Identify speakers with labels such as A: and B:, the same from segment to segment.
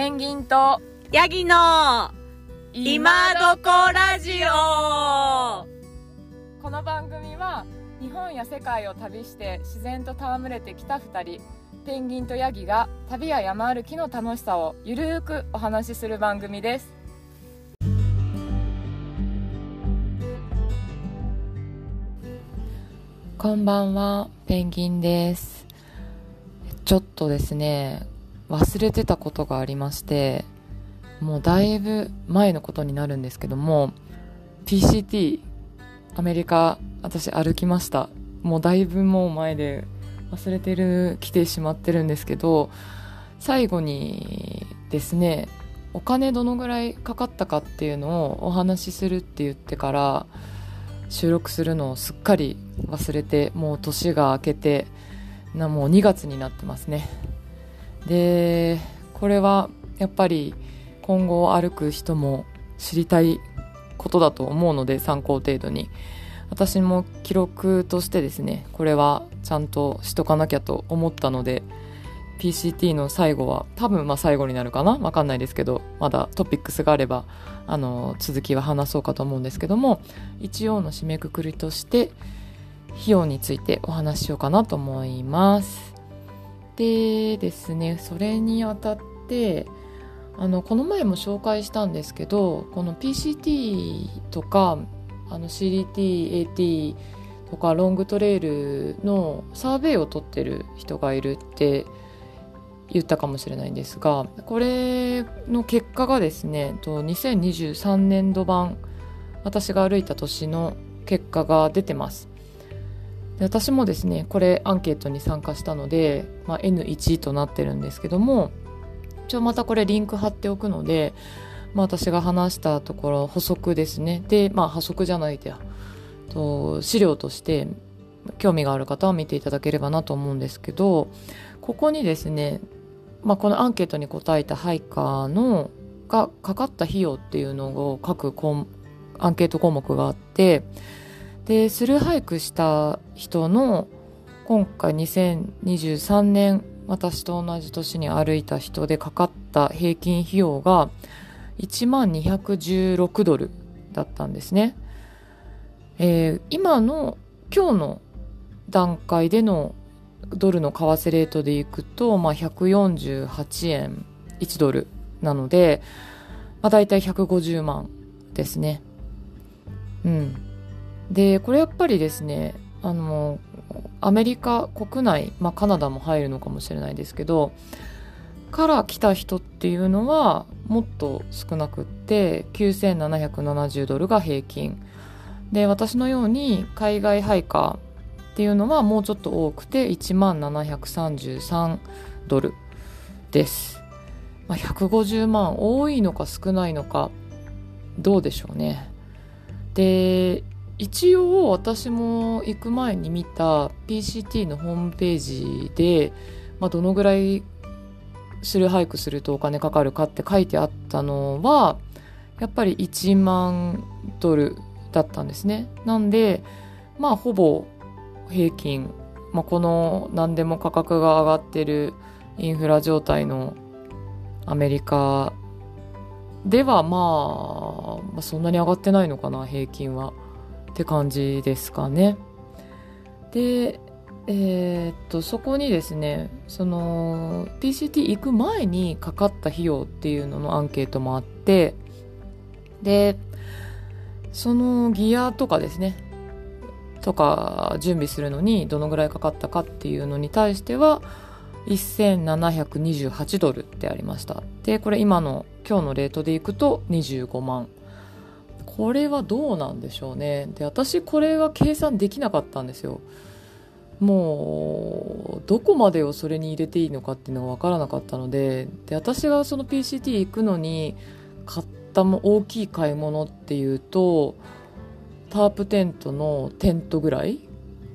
A: ペンギンと
B: ヤギの今どこラジオ。
A: この番組は日本や世界を旅して自然と戯れてきた2人ペンギンとヤギが旅や山歩きの楽しさをゆるーくお話しする番組です。こんばんはペンギンです。ちょっとですね忘れてたことがありましてもうだいぶ前のことになるんですけども PCT アメリカ私歩きました。もうだいぶもう前で忘れてる来てしまってるんですけど最後にですねお金どのぐらいかかったかっていうのをお話しするって言ってから収録するのをすっかり忘れてもう年が明けてなもう2月になってますね。でこれはやっぱり今後歩く人も知りたいことだと思うので参考程度に。私も記録としてですねこれはちゃんとしとかなきゃと思ったので PCT の最後は多分まあ最後になるかな？わかんないですけどまだトピックスがあればあの続きは話そうかと思うんですけども一応の締めくくりとして費用についてお話ししようかなと思います。でですねそれにあたってあのこの前も紹介したんですけどこの PCT とかあの CDT、AT とかロングトレイルのサーベイを取ってる人がいるって言ったかもしれないんですがこれの結果がですね2023年度版私が歩いた年の結果が出てます。で私もですねこれアンケートに参加したので、まあ、N1 となってるんですけども一応またこれリンク貼っておくので、まあ、私が話したところ補足ですね。でまあ補足じゃないでと資料として興味がある方は見ていただければなと思うんですけどここにですねまあ、このアンケートに答えたハイカーのがかかった費用っていうのを書くアンケート項目があってでスルーハイクした人の今回2023年私と同じ年に歩いた人でかかった平均費用が1万216ドルだったんですね、えー、今の今日の段階でのドルの為替レートでいくと、まあ、148円1ドルなので、まあ、大体150万ですね。うん。で、これやっぱりですね、あの、アメリカ国内、まあ、カナダも入るのかもしれないですけど、から来た人っていうのはもっと少なくって9770ドルが平均。で私のように海外配下っていうのはもうちょっと多くて1万733ドルです、まあ、150万多いのか少ないのかどうでしょうね。で一応私も行く前に見た PCT のホームページで、まあ、どのぐらいスルーハイクするとお金かかるかって書いてあったのはやっぱり1万ドルだったんですね。なんでまあほぼ平均、まあ、この何でも価格が上がってるインフラ状態のアメリカでは、まあ、そんなに上がってないのかな平均は。って感じですかね。でえー、っとそこにですねその PCT 行く前にかかった費用っていうののアンケートもあってでそのギアとかですねとか準備するのにどのぐらいかかったかっていうのに対しては1728ドルってありましたでこれ今の今日のレートでいくと25万これはどうなんでしょうね。で私これが計算できなかったんですよ。もうどこまでをそれに入れていいのかっていうのが分からなかったので。で私がその PCT 行くのに買ったも大きい買い物っていうとタープテントのテントぐらい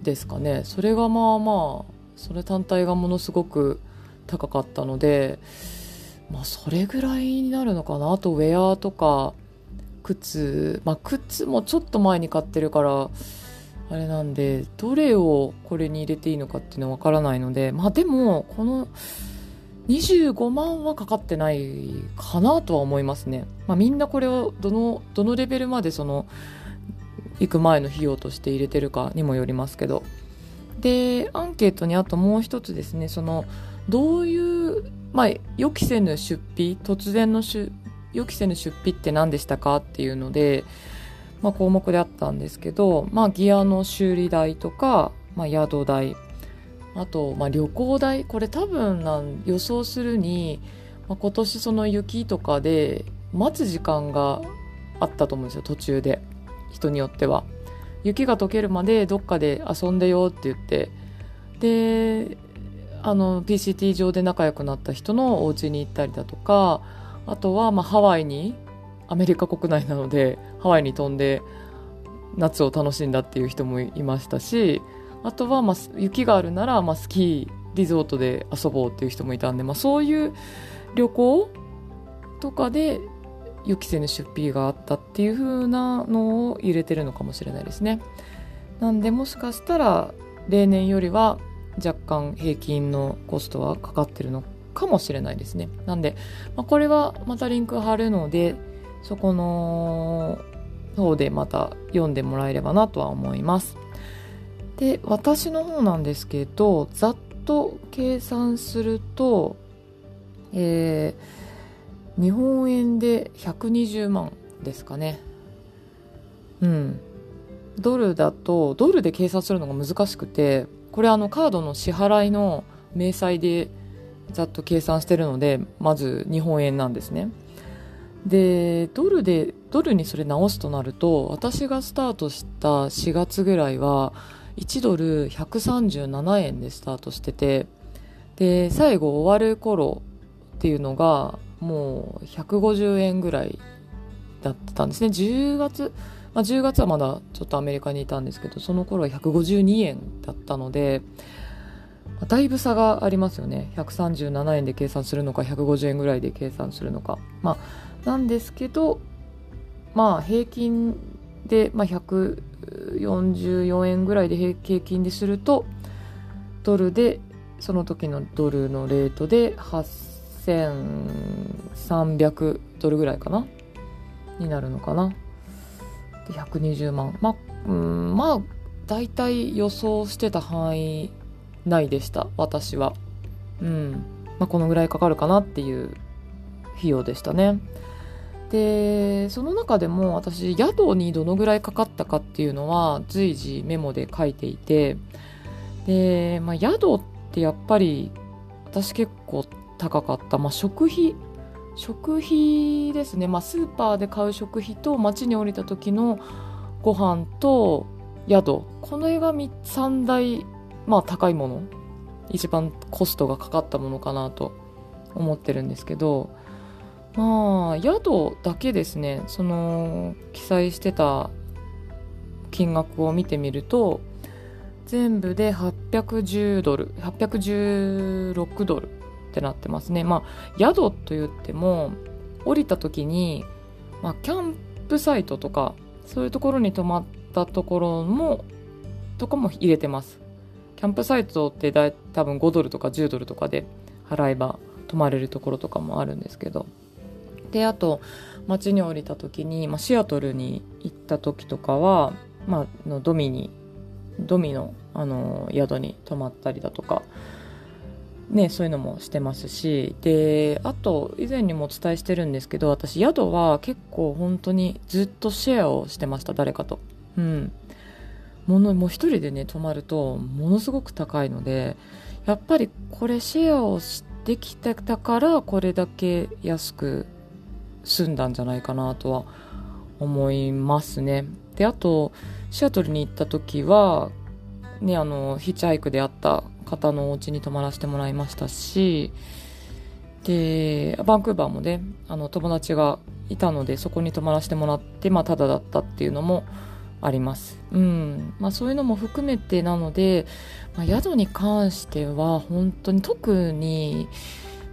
A: ですかね。それがまあまあそれ単体がものすごく高かったのでまあそれぐらいになるのかな。あとウェアとか靴まあ靴もちょっと前に買ってるからあれなんでどれをこれに入れていいのかっていうのはわからないのでまあでもこの25万はかかってないかなとは思いますね。まあ、みんなこれをどの、どのレベルまでその、行く前の費用として入れてるかにもよりますけど。で、アンケートにあともう一つですね、その、どういう、まあ、予期せぬ出費、突然の出費、予期せぬ出費って何でしたかっていうので、まあ、項目であったんですけど、まあ、ギアの修理代とか、まあ、宿代、あと、まあ、旅行代これ多分なん予想するに、まあ、今年その雪とかで待つ時間があったと思うんですよ途中で。人によっては。雪が溶けるまでどっかで遊んでよって言って。であの PCT 上で仲良くなった人のお家に行ったりだとかあとはまハワイにアメリカ国内なのでハワイに飛んで夏を楽しんだっていう人もいましたしあとは、ま、雪があるなら、ま、スキーリゾートで遊ぼうっていう人もいたんで、まあ、そういう旅行とかで予期せぬ出費があったっていう風なのを入れてるのかもしれないですね。なんでもしかしたら例年よりは若干平均のコストはかかってるのかもしれないですね。なんで、まあ、これはまたリンク貼るのでそこの方でまた読んでもらえればなとは思います。で私の方なんですけどざっと計算すると、えー、日本円で120万ですかねうんドルだとドルで計算するのが難しくてこれあのカードの支払いの明細でざっと計算してるのでまず日本円なんですね。でドルでドルにそれ直すとなると私がスタートした4月ぐらいは1ドル137円でスタートしててで最後終わる頃っていうのがもう150円ぐらいだったんですね。10月、まあ、10月はまだちょっとアメリカにいたんですけどその頃は152円だったのでだいぶ差がありますよね。137円で計算するのか150円ぐらいで計算するのか。まあなんですけどまあ平均で、まあ、144円ぐらいで平均でするとドルでその時のドルのレートで8300ドルぐらいかなになるのかな。で120万まあうんまあ大体予想してた範囲内でした私は。うん。まあこのぐらいかかるかなっていう費用でしたね。でその中でも私宿にどのぐらいかかったかっていうのは随時メモで書いていてで、まあ、宿ってやっぱり私結構高かった、まあ、食費食費ですね、まあ、スーパーで買う食費と街に降りた時のご飯と宿。この絵が3大、まあ、高いもの。一番コストがかかったものかなと思ってるんですけど。まあ宿だけですね。その記載してた金額を見てみると全部で810ドル。816ドルってなってますね。まあ宿と言っても降りた時に、まあ、キャンプサイトとかそういうところに泊まったところもとかも入れてます。キャンプサイトってだい多分5ドルとか10ドルとかで払えば泊まれるところとかもあるんですけど。であと街に降りた時に、まあ、シアトルに行った時とかは、まあ、のドミにドミのあの宿に泊まったりだとか、ね、そういうのもしてますし。であと以前にもお伝えしてるんですけど私宿は結構本当にずっとシェアをしてました誰かと。うん。ものもう一人でね泊まるとものすごく高いのでやっぱりこれシェアをしてきたからこれだけ安く済んだんじゃないかなとは思いますね。であとシアトルに行った時は、ね、あのヒッチハイクであった方のお家に泊まらせてもらいましたしでバンクーバーもねあの友達がいたのでそこに泊まらせてもらって、まあ、タダだったっていうのもあります。うん。まあ、そういうのも含めてなので、まあ、宿に関しては本当に特に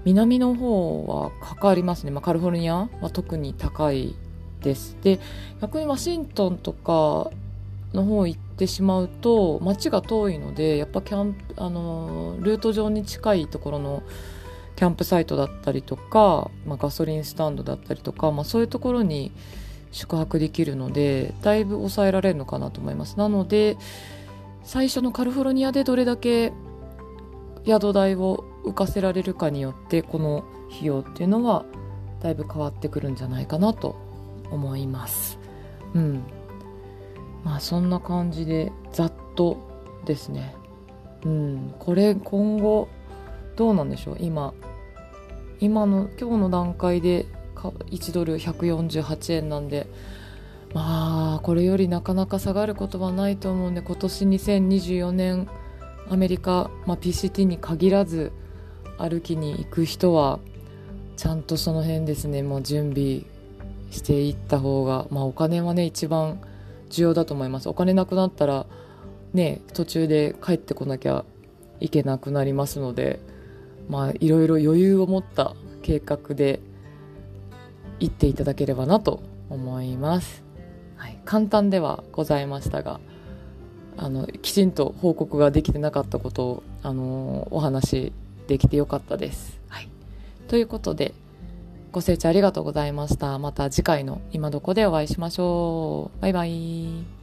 A: 南の方はかかりますね、まあ、カリフォルニアは特に高いです。で逆にワシントンとかの方行ってしまうと街が遠いのでやっぱキャンプあのルート上に近いところのキャンプサイトだったりとか、まあ、ガソリンスタンドだったりとか、まあ、そういうところに宿泊できるのでだいぶ抑えられるのかなと思います。なので最初のカリフォルニアでどれだけ宿代を浮かせられるかによってこの費用っていうのはだいぶ変わってくるんじゃないかなと思います。うん。まあそんな感じでざっとですね。うん。これ今後どうなんでしょう。今今の今日の段階で1ドル148円なんでまあこれよりなかなか下がることはないと思うんで今年2024年アメリカ、まあ、PCT に限らず歩きに行く人はちゃんとその辺ですねもう準備していった方が、まあ、お金はね一番重要だと思います。お金なくなったらね途中で帰ってこなきゃいけなくなりますのでまあいろいろ余裕を持った計画で行っていただければなと思います、はい、簡単ではございましたがあのきちんと報告ができてなかったことをあのお話できてよかったです、はい、ということでご清聴ありがとうございました。また次回の今どこでお会いしましょう。バイバイ。